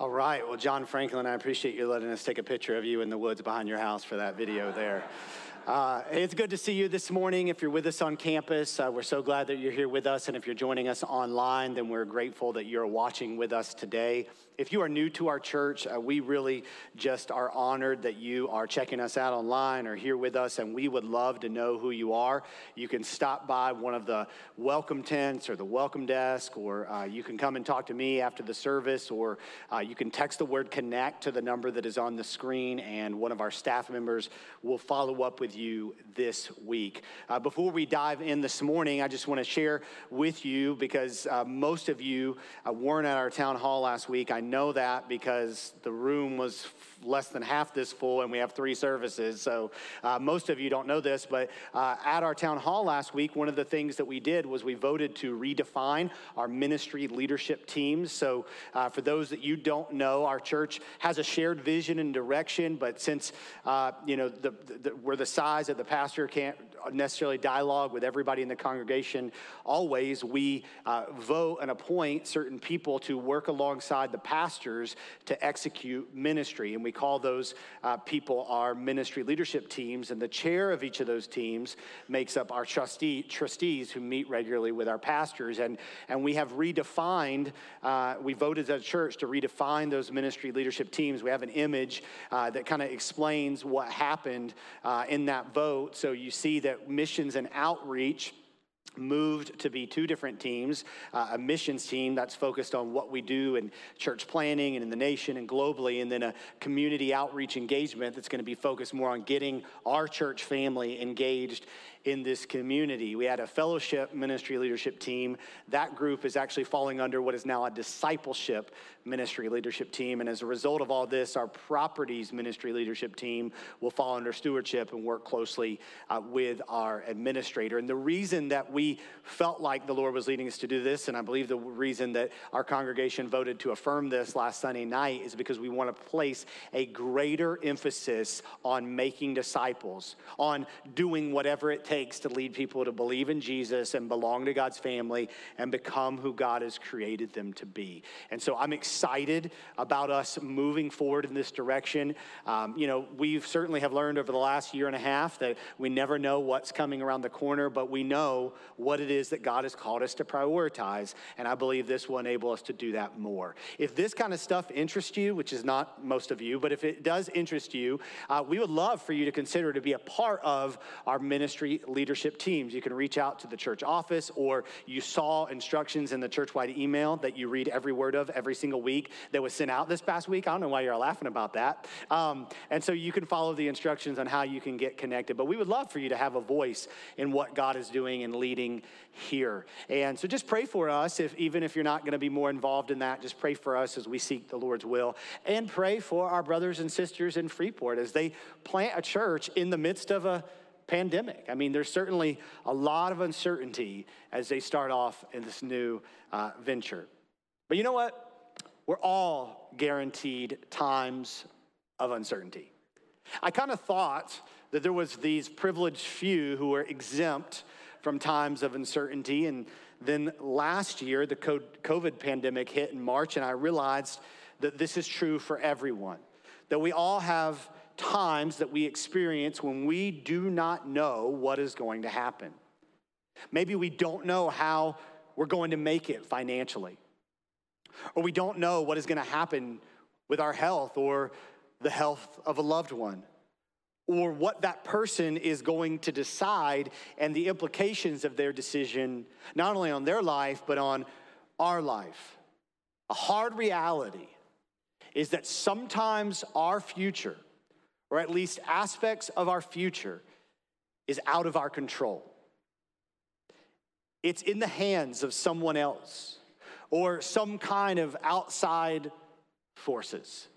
All right. Well, John Franklin, I appreciate you letting us take a picture of you in the woods behind your house for that video there. Uh, it's good to see you this morning. If you're with us on campus, uh, we're so glad that you're here with us. And if you're joining us online, then we're grateful that you're watching with us today. If you are new to our church, uh, we really just are honored that you are checking us out online or here with us, and we would love to know who you are. You can stop by one of the welcome tents or the welcome desk, or uh, you can come and talk to me after the service, or uh, you can text the word connect to the number that is on the screen, and one of our staff members will follow up with you this week. Uh, before we dive in this morning, I just want to share with you because uh, most of you uh, weren't at our town hall last week. I know that because the room was less than half this full and we have three services. So uh, most of you don't know this, but uh, at our town hall last week, one of the things that we did was we voted to redefine our ministry leadership teams. So uh, for those that you don't know, our church has a shared vision and direction, but since, uh, you know, the, the, we're the size that the pastor can't necessarily dialogue with everybody in the congregation always. We uh, vote and appoint certain people to work alongside the pastors to execute ministry. And we call those uh, people our ministry leadership teams. And the chair of each of those teams makes up our trustee, trustees who meet regularly with our pastors. And, and we have redefined, uh, we voted as a church to redefine those ministry leadership teams. We have an image uh, that kind of explains what happened uh, in that vote. So you see that missions and outreach moved to be two different teams uh, a missions team that's focused on what we do in church planting and in the nation and globally, and then a community outreach engagement that's going to be focused more on getting our church family engaged in this community. We had a fellowship ministry leadership team. That group is actually falling under what is now a discipleship ministry leadership team. And as a result of all this, our properties ministry leadership team will fall under stewardship and work closely uh, with our administrator. And the reason that we felt like the Lord was leading us to do this, and I believe the reason that our congregation voted to affirm this last Sunday night, is because we want to place a greater emphasis on making disciples, on doing whatever it takes to lead people to believe in Jesus and belong to God's family and become who God has created them to be. And so I'm excited about us moving forward in this direction. Um, you know, we certainly have learned over the last year and a half that we never know what's coming around the corner, but we know what it is that God has called us to prioritize. And I believe this will enable us to do that more. If this kind of stuff interests you, which is not most of you, but if it does interest you, uh, we would love for you to consider to be a part of our ministry leadership teams. You can reach out to the church office, or you saw instructions in the church-wide email that you read every word of every single week that was sent out this past week. I don't know why you're laughing about that. Um, and so you can follow the instructions on how you can get connected. But we would love for you to have a voice in what God is doing and leading here. And so just pray for us, if even if you're not going to be more involved in that, just pray for us as we seek the Lord's will, and pray for our brothers and sisters in Freeport as they plant a church in the midst of a pandemic. I mean, there's certainly a lot of uncertainty as they start off in this new uh, venture. But you know what? We're all guaranteed times of uncertainty. I kind of thought that there was these privileged few who were exempt from times of uncertainty and then last year the covid pandemic hit in march and i realized that this is true for everyone that we all have times that we experience when we do not know what is going to happen. Maybe we don't know how we're going to make it financially, or we don't know what is going to happen with our health or the health of a loved one, or what that person is going to decide and the implications of their decision, not only on their life, but on our life. A hard reality is that sometimes our future or at least aspects of our future, is out of our control. It's in the hands of someone else or some kind of outside forces.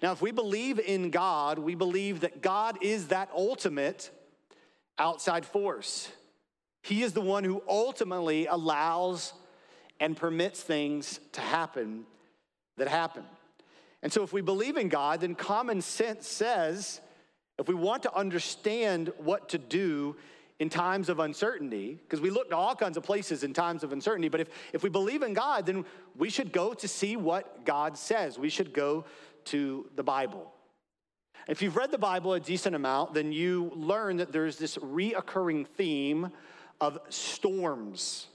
Now, if we believe in God, we believe that God is that ultimate outside force. He is the one who ultimately allows and permits things to happen that happen. And so, if we believe in God, then common sense says if we want to understand what to do in times of uncertainty, because we look to all kinds of places in times of uncertainty, but if, if we believe in God, then we should go to see what God says. We should go to the Bible. If you've read the Bible a decent amount, then you learn that there's this reoccurring theme of storms.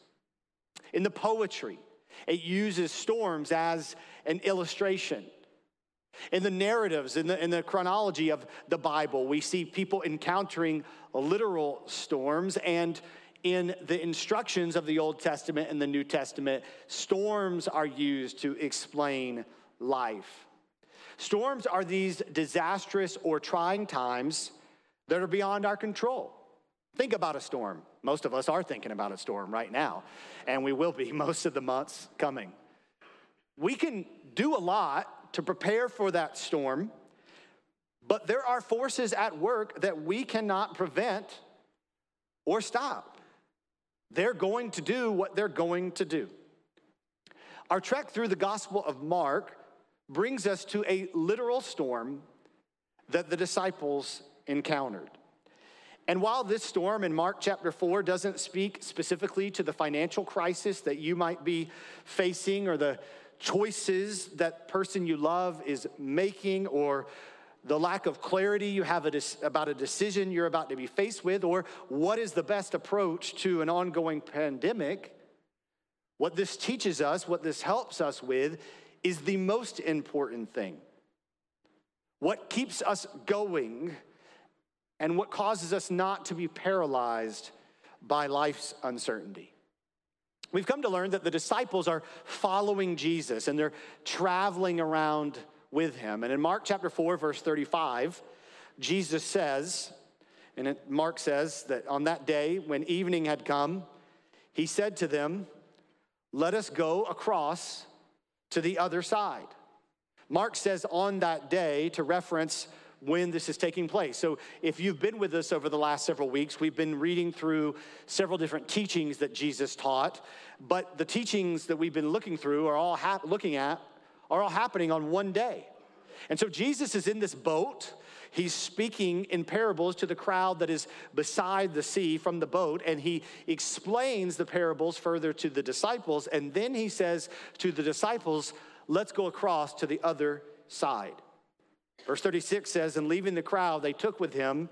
In the poetry, it uses storms as an illustration. In the narratives, in the, in the chronology of the Bible, we see people encountering literal storms. And in the instructions of the Old Testament and the New Testament, storms are used to explain life. Storms are these disastrous or trying times that are beyond our control. Think about a storm. Most of us are thinking about a storm right now, and we will be most of the months coming. We can do a lot to prepare for that storm, but there are forces at work that we cannot prevent or stop. They're going to do what they're going to do. Our trek through the Gospel of Mark brings us to a literal storm that the disciples encountered. And while this storm in Mark chapter 4 doesn't speak specifically to the financial crisis that you might be facing or the choices that person you love is making or the lack of clarity you have about a decision you're about to be faced with or what is the best approach to an ongoing pandemic, what this teaches us, what this helps us with, is the most important thing. What keeps us going and what causes us not to be paralyzed by life's uncertainty. We've come to learn that the disciples are following Jesus and they're traveling around with him. And in Mark chapter 4, verse 35, Jesus says, and Mark says that on that day when evening had come, he said to them, Let us go across to the other side. Mark says on that day to reference when this is taking place. So, if you've been with us over the last several weeks, we've been reading through several different teachings that Jesus taught, but the teachings that we've been looking through are all looking at are all happening on one day. And so Jesus is in this boat. He's speaking in parables to the crowd that is beside the sea from the boat, and he explains the parables further to the disciples. And then he says to the disciples, Let's go across to the other side. Verse 36 says, And leaving the crowd, they took with him,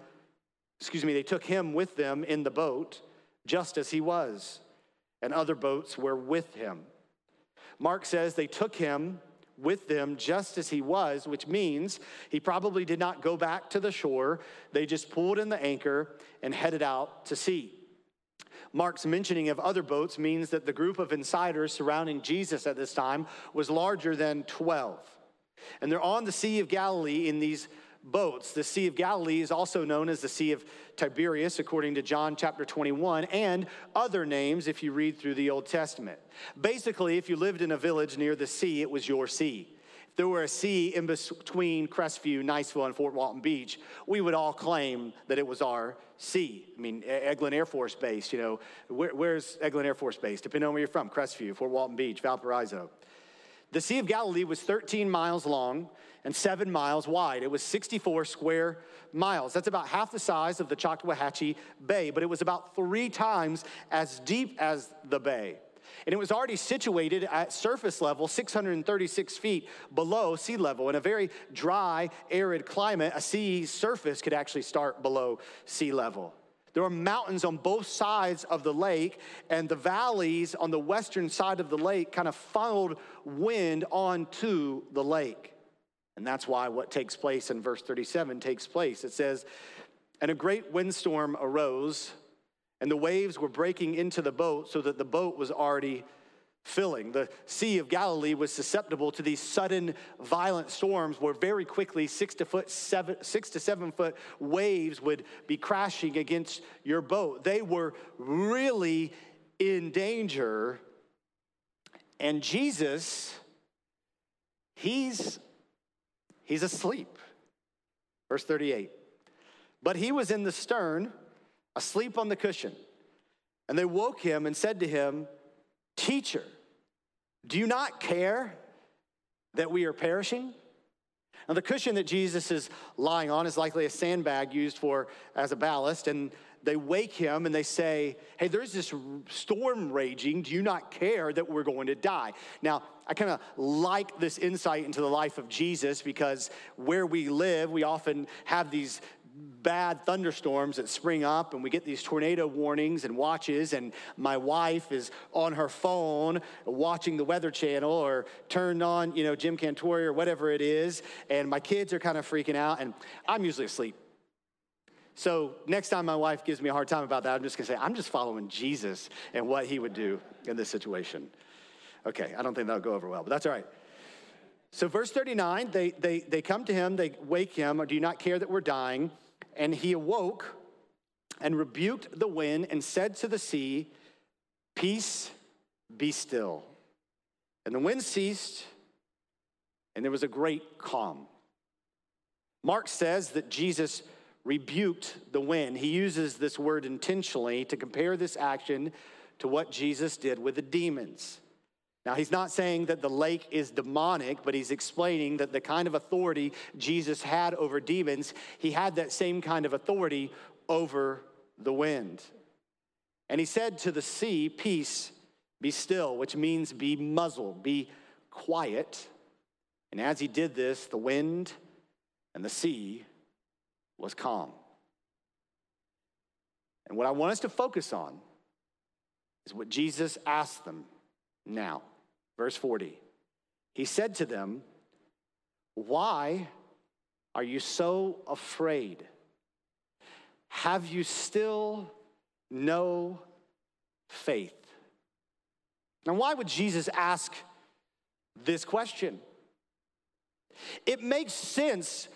excuse me, they took him with them in the boat, just as he was, and other boats were with him. Mark says they took him with them just as he was, which means he probably did not go back to the shore. They just pulled in the anchor and headed out to sea. Mark's mentioning of other boats means that the group of insiders surrounding Jesus at this time was larger than 12. And they're on the Sea of Galilee in these boats. The Sea of Galilee is also known as the Sea of Tiberias, according to John chapter 21, and other names if you read through the Old Testament. Basically, if you lived in a village near the sea, it was your sea. If there were a sea in between Crestview, Niceville, and Fort Walton Beach, we would all claim that it was our sea. I mean, Eglin Air Force Base, you know, where, where's Eglin Air Force Base? Depending on where you're from, Crestview, Fort Walton Beach, Valparaiso. The Sea of Galilee was 13 miles long and seven miles wide. It was 64 square miles. That's about half the size of the Choctawhatchee Bay, but it was about three times as deep as the bay. And it was already situated at surface level, 636 feet below sea level. In a very dry, arid climate, a sea surface could actually start below sea level. There were mountains on both sides of the lake, and the valleys on the western side of the lake kind of funneled wind onto the lake. And that's why what takes place in verse 37 takes place. It says, And a great windstorm arose, and the waves were breaking into the boat so that the boat was already filling. The Sea of Galilee was susceptible to these sudden violent storms where very quickly six to, foot seven, six to seven foot waves would be crashing against your boat. They were really in danger. And Jesus, he's, he's asleep. Verse 38. But he was in the stern, asleep on the cushion. And they woke him and said to him, Teacher, do you not care that we are perishing? Now, the cushion that Jesus is lying on is likely a sandbag used for as a ballast, and they wake him and they say, Hey, there's this storm raging. Do you not care that we're going to die? Now, I kind of like this insight into the life of Jesus because where we live, we often have these bad thunderstorms that spring up and we get these tornado warnings and watches and my wife is on her phone watching the weather channel or turned on you know jim cantore or whatever it is and my kids are kind of freaking out and i'm usually asleep so next time my wife gives me a hard time about that i'm just to say i'm just following jesus and what he would do in this situation okay i don't think that'll go over well but that's all right so verse 39 they, they, they come to him they wake him or do you not care that we're dying and he awoke and rebuked the wind and said to the sea, Peace, be still. And the wind ceased, and there was a great calm. Mark says that Jesus rebuked the wind. He uses this word intentionally to compare this action to what Jesus did with the demons. Now, he's not saying that the lake is demonic, but he's explaining that the kind of authority Jesus had over demons, he had that same kind of authority over the wind. And he said to the sea, Peace, be still, which means be muzzled, be quiet. And as he did this, the wind and the sea was calm. And what I want us to focus on is what Jesus asked them now. Verse 40. He said to them, Why are you so afraid? Have you still no faith? Now, why would Jesus ask this question? It makes sense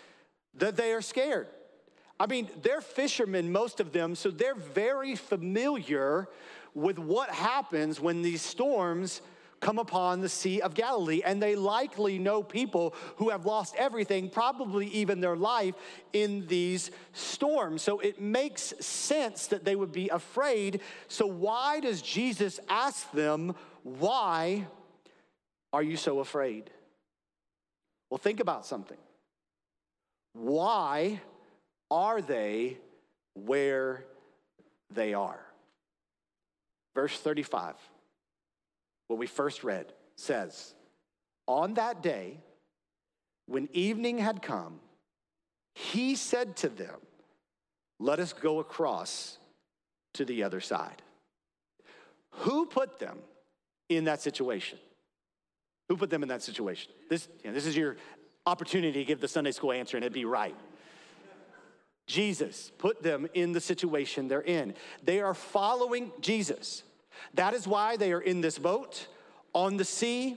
that they are scared. I mean, they're fishermen, most of them, so they're very familiar with what happens when these storms come upon the Sea of Galilee, and they likely know people who have lost everything, probably even their life, in these storms. So it makes sense that they would be afraid. So, why does Jesus ask them, Why are you so afraid? Well, think about something. Why are they where they are? Verse 35 what we first read, says, On that day, when evening had come, he said to them, Let us go across to the other side. Who put them in that situation? Who put them in that situation? This, you know, this is your opportunity to give the Sunday school answer and it'd be right. Jesus put them in the situation they're in. They are following Jesus. That is why they are in this boat, on the sea,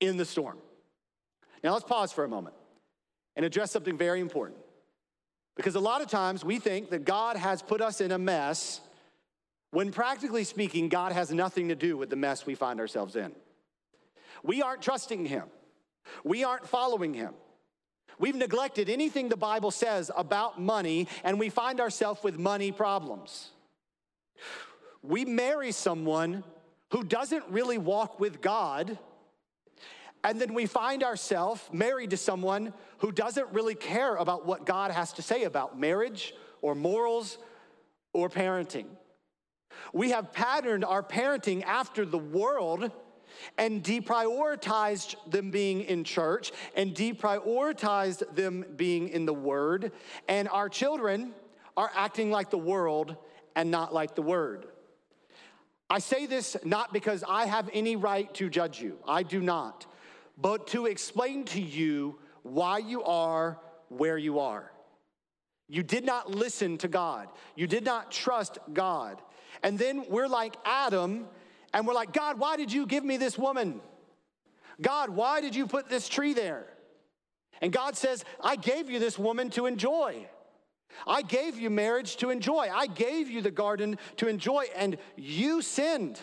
in the storm. Now let's pause for a moment and address something very important. Because a lot of times we think that God has put us in a mess when practically speaking, God has nothing to do with the mess we find ourselves in. We aren't trusting Him, we aren't following Him. We've neglected anything the Bible says about money, and we find ourselves with money problems we marry someone who doesn't really walk with God, and then we find ourselves married to someone who doesn't really care about what God has to say about marriage or morals or parenting. We have patterned our parenting after the world and deprioritized them being in church and deprioritized them being in the Word, and our children are acting like the world and not like the Word. I say this not because I have any right to judge you, I do not, but to explain to you why you are where you are. You did not listen to God, you did not trust God. And then we're like Adam, and we're like, God, why did you give me this woman? God, why did you put this tree there? And God says, I gave you this woman to enjoy. I gave you marriage to enjoy. I gave you the garden to enjoy, and you sinned.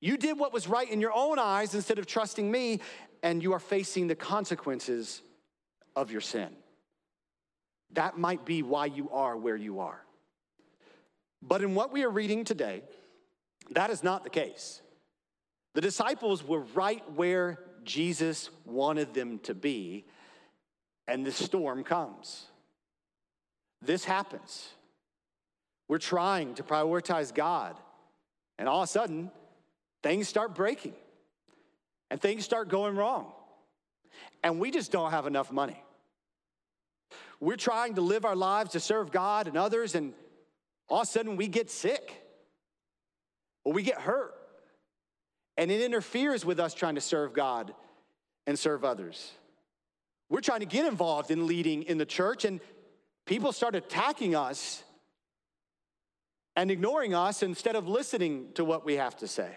You did what was right in your own eyes instead of trusting me, and you are facing the consequences of your sin. That might be why you are where you are. But in what we are reading today, that is not the case. The disciples were right where Jesus wanted them to be, and the storm comes. This happens. We're trying to prioritize God, and all of a sudden, things start breaking and things start going wrong. And we just don't have enough money. We're trying to live our lives to serve God and others, and all of a sudden we get sick we get hurt. And it interferes with us trying to serve God and serve others. We're trying to get involved in leading in the church, and people start attacking us and ignoring us instead of listening to what we have to say.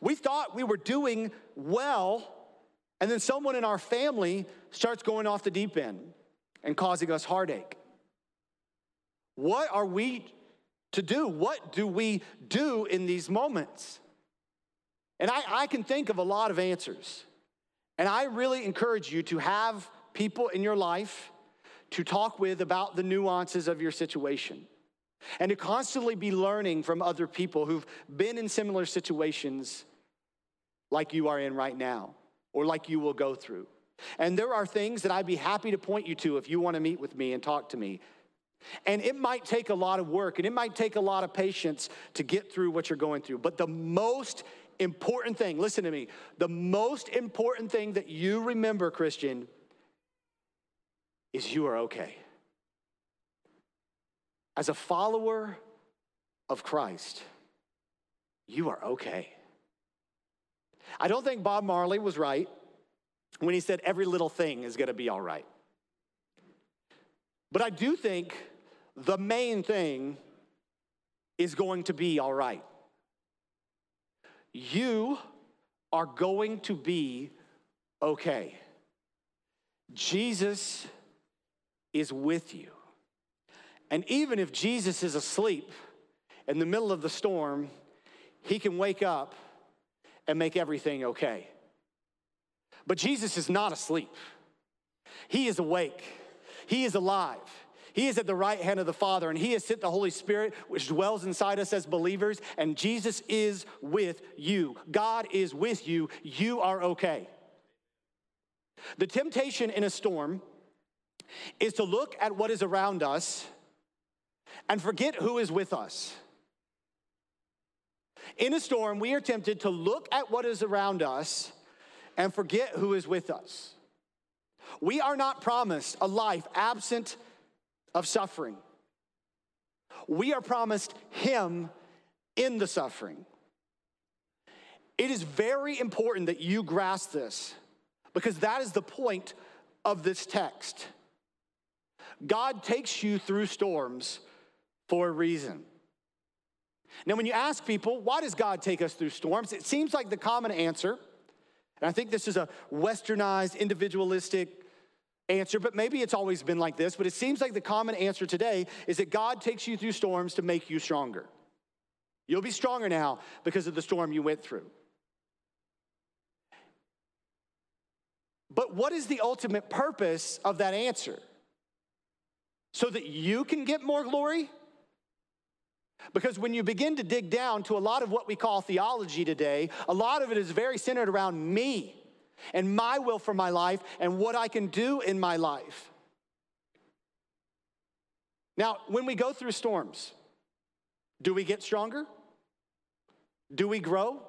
We thought we were doing well, and then someone in our family starts going off the deep end and causing us heartache. What are we to do? What do we do in these moments? And I, I can think of a lot of answers. And I really encourage you to have people in your life to talk with about the nuances of your situation and to constantly be learning from other people who've been in similar situations like you are in right now or like you will go through. And there are things that I'd be happy to point you to if you want to meet with me and talk to me. And it might take a lot of work and it might take a lot of patience to get through what you're going through. But the most important thing, listen to me, the most important thing that you remember, Christian, is you are okay. As a follower of Christ, you are okay. I don't think Bob Marley was right when he said every little thing is gonna be all right. But I do think the main thing is going to be all right. You are going to be okay. Jesus is with you. And even if Jesus is asleep in the middle of the storm, he can wake up and make everything okay. But Jesus is not asleep, he is awake, he is alive. He is at the right hand of the Father, and He has sent the Holy Spirit, which dwells inside us as believers, and Jesus is with you. God is with you. You are okay. The temptation in a storm is to look at what is around us and forget who is with us. In a storm, we are tempted to look at what is around us and forget who is with us. We are not promised a life absent of suffering. We are promised Him in the suffering. It is very important that you grasp this because that is the point of this text. God takes you through storms for a reason. Now, when you ask people, why does God take us through storms? It seems like the common answer, and I think this is a westernized, individualistic answer, but maybe it's always been like this, but it seems like the common answer today is that God takes you through storms to make you stronger. You'll be stronger now because of the storm you went through. But what is the ultimate purpose of that answer? So that you can get more glory? Because when you begin to dig down to a lot of what we call theology today, a lot of it is very centered around me and my will for my life and what I can do in my life. Now, when we go through storms, do we get stronger? Do we grow?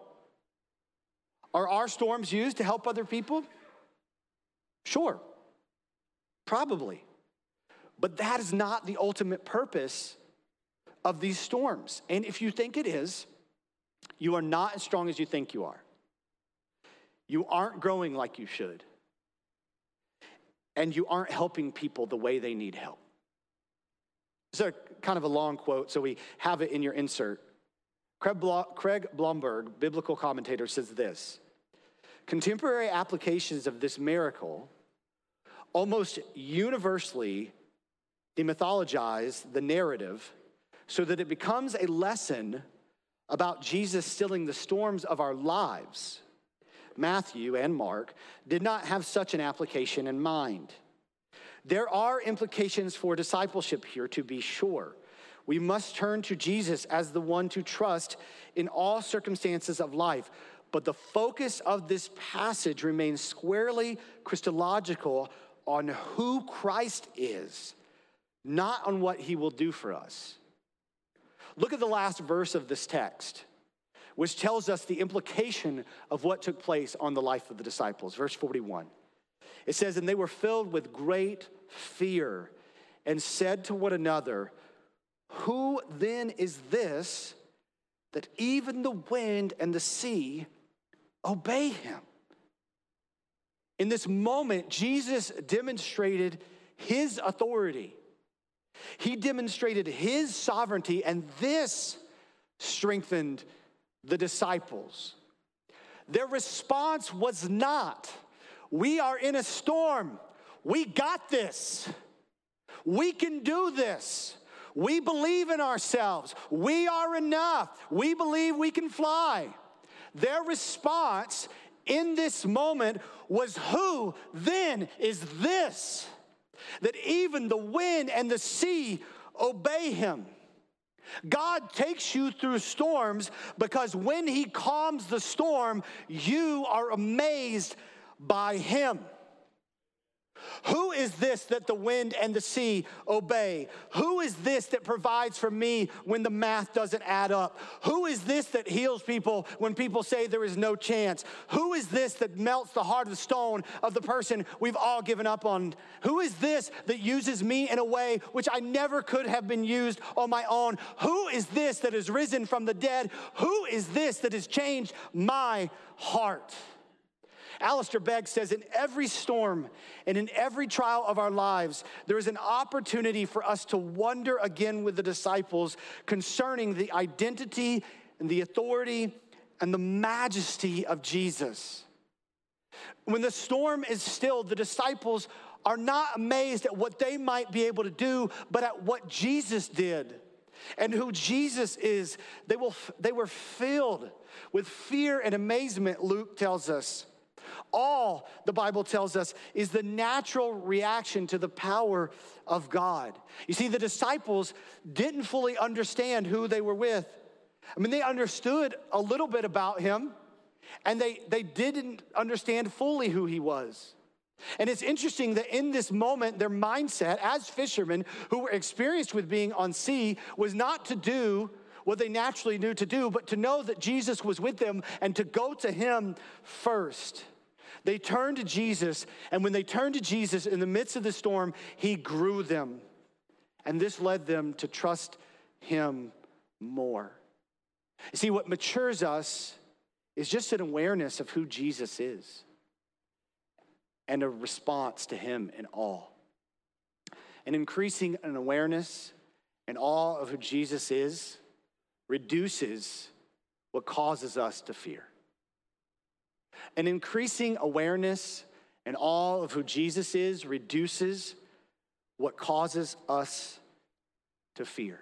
Are our storms used to help other people? Sure, probably. But that is not the ultimate purpose of these storms. And if you think it is, you are not as strong as you think you are. You aren't growing like you should. And you aren't helping people the way they need help. It's a kind of a long quote, so we have it in your insert. Craig Blomberg, biblical commentator, says this Contemporary applications of this miracle almost universally demythologize the narrative so that it becomes a lesson about Jesus stilling the storms of our lives. Matthew and Mark did not have such an application in mind. There are implications for discipleship here, to be sure. We must turn to Jesus as the one to trust in all circumstances of life. But the focus of this passage remains squarely Christological on who Christ is, not on what he will do for us. Look at the last verse of this text, which tells us the implication of what took place on the life of the disciples. Verse 41. It says, And they were filled with great fear and said to one another, Who then is this that even the wind and the sea obey him? In this moment, Jesus demonstrated his authority. He demonstrated his sovereignty, and this strengthened the disciples. Their response was not, We are in a storm. We got this. We can do this. We believe in ourselves. We are enough. We believe we can fly. Their response in this moment was who then is this? That even the wind and the sea obey him. God takes you through storms because when he calms the storm, you are amazed by him. Who is this that the wind and the sea obey? Who is this that provides for me when the math doesn't add up? Who is this that heals people when people say there is no chance? Who is this that melts the heart of the stone of the person we've all given up on? Who is this that uses me in a way which I never could have been used on my own? Who is this that has risen from the dead? Who is this that has changed my heart? Alistair Begg says, in every storm and in every trial of our lives, there is an opportunity for us to wonder again with the disciples concerning the identity and the authority and the majesty of Jesus. When the storm is still, the disciples are not amazed at what they might be able to do, but at what Jesus did and who Jesus is. They, will, they were filled with fear and amazement, Luke tells us. All, the Bible tells us, is the natural reaction to the power of God. You see, the disciples didn't fully understand who they were with. I mean, they understood a little bit about him, and they, they didn't understand fully who he was. And it's interesting that in this moment, their mindset as fishermen who were experienced with being on sea was not to do what they naturally knew to do, but to know that Jesus was with them and to go to him first. They turned to Jesus, and when they turned to Jesus in the midst of the storm, he grew them. And this led them to trust him more. You see, what matures us is just an awareness of who Jesus is and a response to him in awe. And increasing an awareness and awe of who Jesus is reduces what causes us to fear. An increasing awareness and all of who Jesus is reduces what causes us to fear.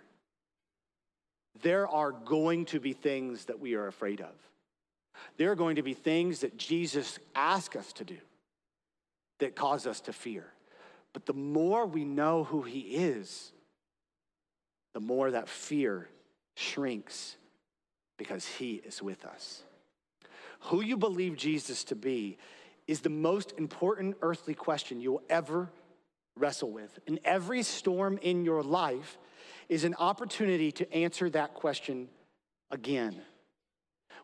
There are going to be things that we are afraid of. There are going to be things that Jesus asks us to do that cause us to fear. But the more we know who he is, the more that fear shrinks because he is with us. Who you believe Jesus to be is the most important earthly question you'll ever wrestle with. And every storm in your life is an opportunity to answer that question again.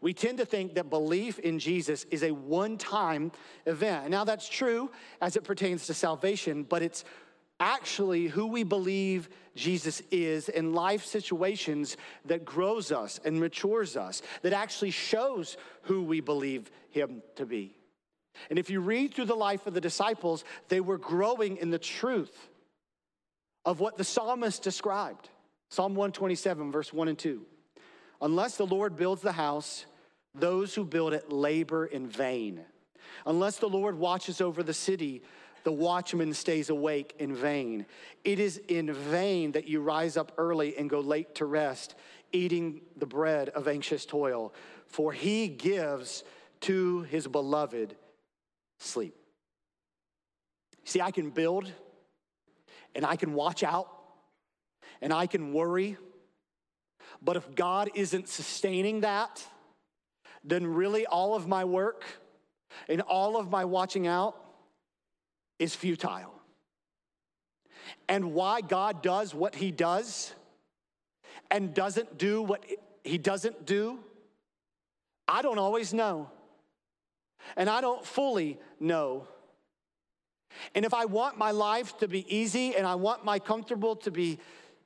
We tend to think that belief in Jesus is a one time event. Now, that's true as it pertains to salvation, but it's actually who we believe Jesus is in life situations that grows us and matures us, that actually shows who we believe him to be. And if you read through the life of the disciples, they were growing in the truth of what the psalmist described. Psalm 127, verse 1 and 2. Unless the Lord builds the house, those who build it labor in vain. Unless the Lord watches over the city, the watchman stays awake in vain. It is in vain that you rise up early and go late to rest, eating the bread of anxious toil, for he gives to his beloved sleep. See, I can build and I can watch out and I can worry, but if God isn't sustaining that, then really all of my work and all of my watching out is futile. And why God does what he does and doesn't do what he doesn't do, I don't always know. And I don't fully know. And if I want my life to be easy and I want my comfortable to be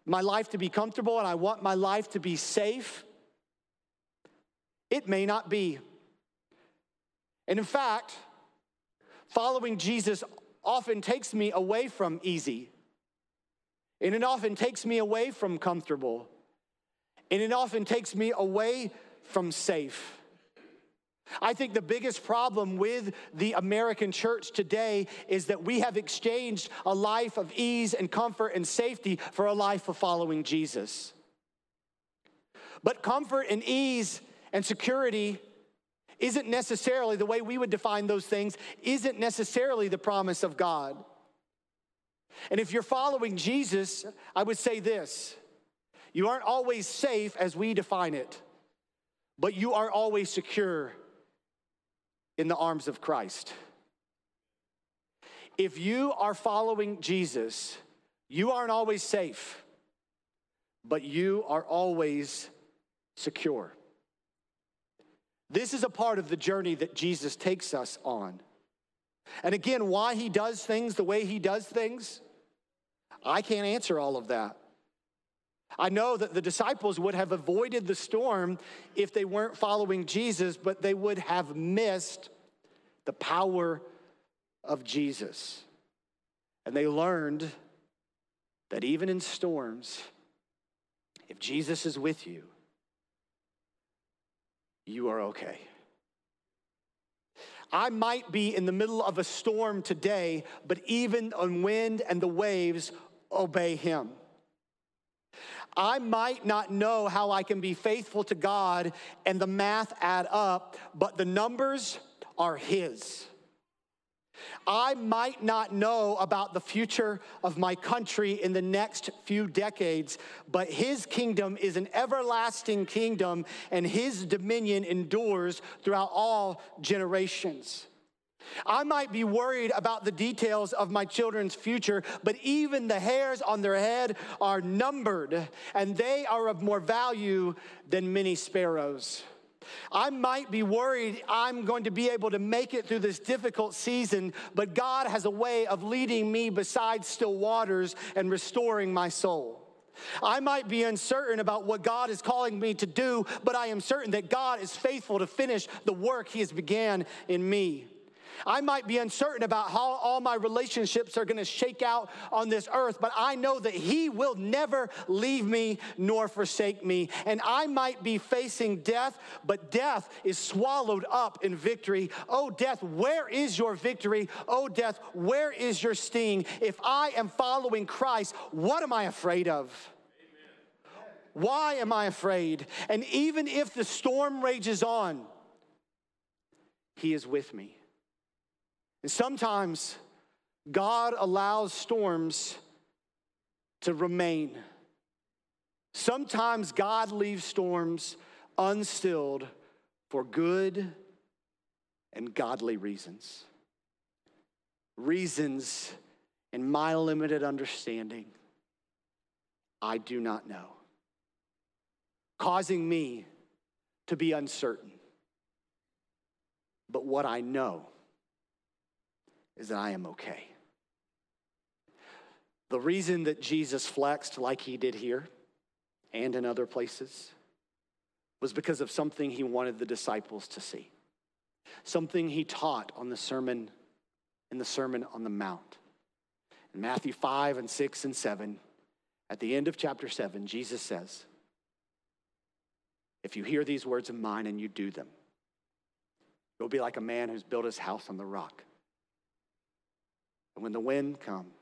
my life to be comfortable and I want my life to be safe, it may not be. And in fact, following Jesus often takes me away from easy. And it often takes me away from comfortable. And it often takes me away from safe. I think the biggest problem with the American church today is that we have exchanged a life of ease and comfort and safety for a life of following Jesus. But comfort and ease and security isn't necessarily the way we would define those things, isn't necessarily the promise of God. And if you're following Jesus, I would say this you aren't always safe as we define it, but you are always secure in the arms of Christ. If you are following Jesus, you aren't always safe, but you are always secure. This is a part of the journey that Jesus takes us on. And again, why he does things the way he does things, I can't answer all of that. I know that the disciples would have avoided the storm if they weren't following Jesus, but they would have missed the power of Jesus. And they learned that even in storms, if Jesus is with you, you are okay. I might be in the middle of a storm today, but even on wind and the waves obey him. I might not know how I can be faithful to God and the math add up, but the numbers are His. I might not know about the future of my country in the next few decades, but his kingdom is an everlasting kingdom and his dominion endures throughout all generations. I might be worried about the details of my children's future, but even the hairs on their head are numbered, and they are of more value than many sparrows. I might be worried I'm going to be able to make it through this difficult season, but God has a way of leading me beside still waters and restoring my soul. I might be uncertain about what God is calling me to do, but I am certain that God is faithful to finish the work He has began in me. I might be uncertain about how all my relationships are going to shake out on this earth, but I know that He will never leave me nor forsake me. And I might be facing death, but death is swallowed up in victory. Oh, death, where is your victory? Oh, death, where is your sting? If I am following Christ, what am I afraid of? Why am I afraid? And even if the storm rages on, He is with me. And sometimes God allows storms to remain. Sometimes God leaves storms unstilled for good and godly reasons. Reasons, in my limited understanding, I do not know, causing me to be uncertain. But what I know is that I am okay. The reason that Jesus flexed like he did here and in other places was because of something he wanted the disciples to see. Something he taught on the sermon in the Sermon on the Mount. In Matthew 5 and 6 and 7, at the end of chapter 7, Jesus says, If you hear these words of mine and you do them, you'll be like a man who's built his house on the rock. And when the wind comes,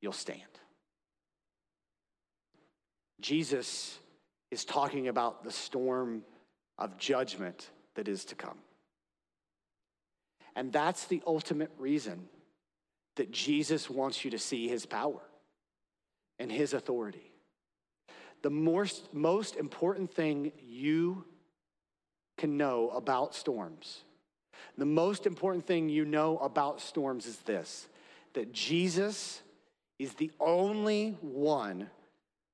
you'll stand. Jesus is talking about the storm of judgment that is to come. And that's the ultimate reason that Jesus wants you to see his power and his authority. The most, most important thing you can know about storms The most important thing you know about storms is this that Jesus is the only one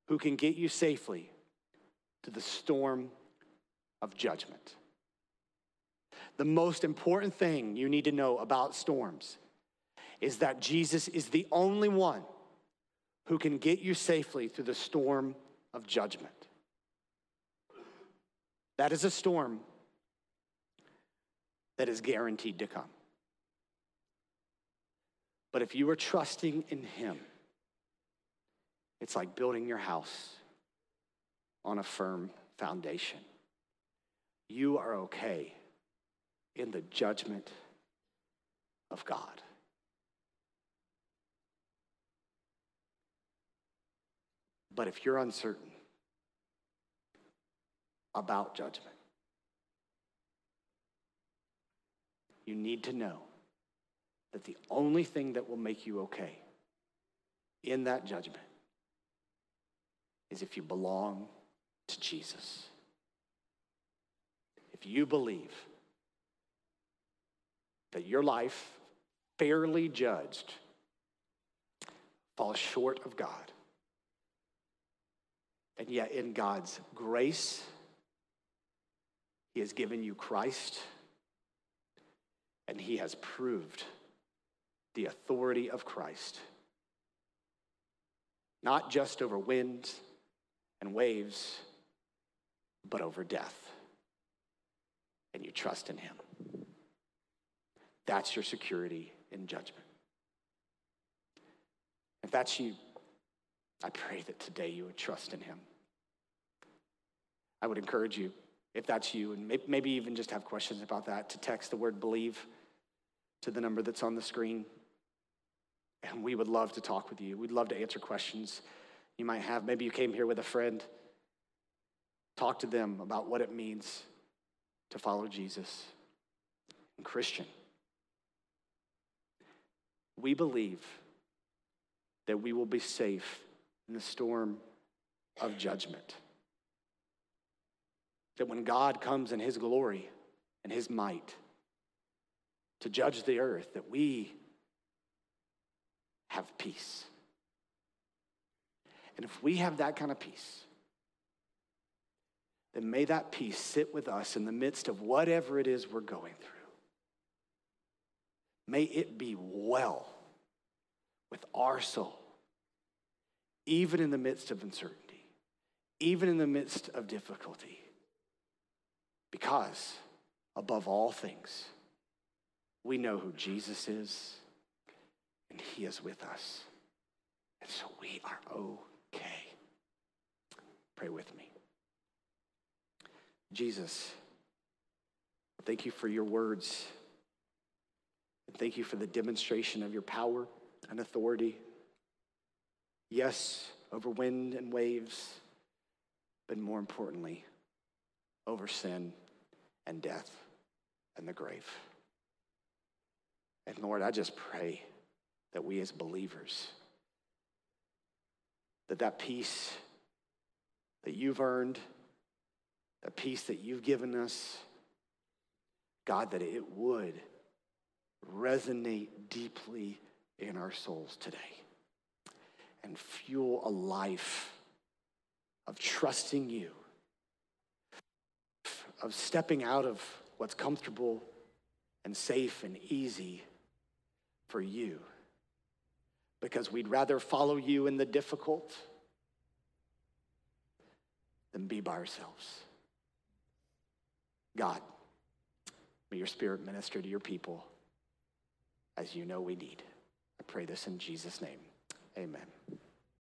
who can get you safely to the storm of judgment. The most important thing you need to know about storms is that Jesus is the only one who can get you safely through the storm of judgment. That is a storm that is guaranteed to come. But if you are trusting in Him, it's like building your house on a firm foundation. You are okay in the judgment of God. But if you're uncertain about judgment, you need to know that the only thing that will make you okay in that judgment is if you belong to Jesus. If you believe that your life, fairly judged, falls short of God, and yet in God's grace, He has given you Christ, and He has proved the authority of Christ, not just over winds and waves, but over death. And you trust in Him. That's your security in judgment. If that's you, I pray that today you would trust in Him. I would encourage you, if that's you, and maybe even just have questions about that, to text the word believe to the number that's on the screen. And we would love to talk with you. We'd love to answer questions you might have. Maybe you came here with a friend. Talk to them about what it means to follow Jesus. And Christian, we believe that we will be safe in the storm of judgment. That when God comes in his glory and his might to judge the earth, that we have peace. And if we have that kind of peace, then may that peace sit with us in the midst of whatever it is we're going through. May it be well with our soul, even in the midst of uncertainty, even in the midst of difficulty. Because, above all things, we know who Jesus is and he is with us. And so we are okay. Pray with me. Jesus, thank you for your words. And thank you for the demonstration of your power and authority. Yes, over wind and waves, but more importantly, over sin and death and the grave. And Lord, I just pray that we as believers, that that peace that you've earned, that peace that you've given us, God, that it would resonate deeply in our souls today and fuel a life of trusting you, of stepping out of what's comfortable and safe and easy for you because we'd rather follow you in the difficult than be by ourselves. God, may your spirit minister to your people as you know we need. I pray this in Jesus' name. Amen.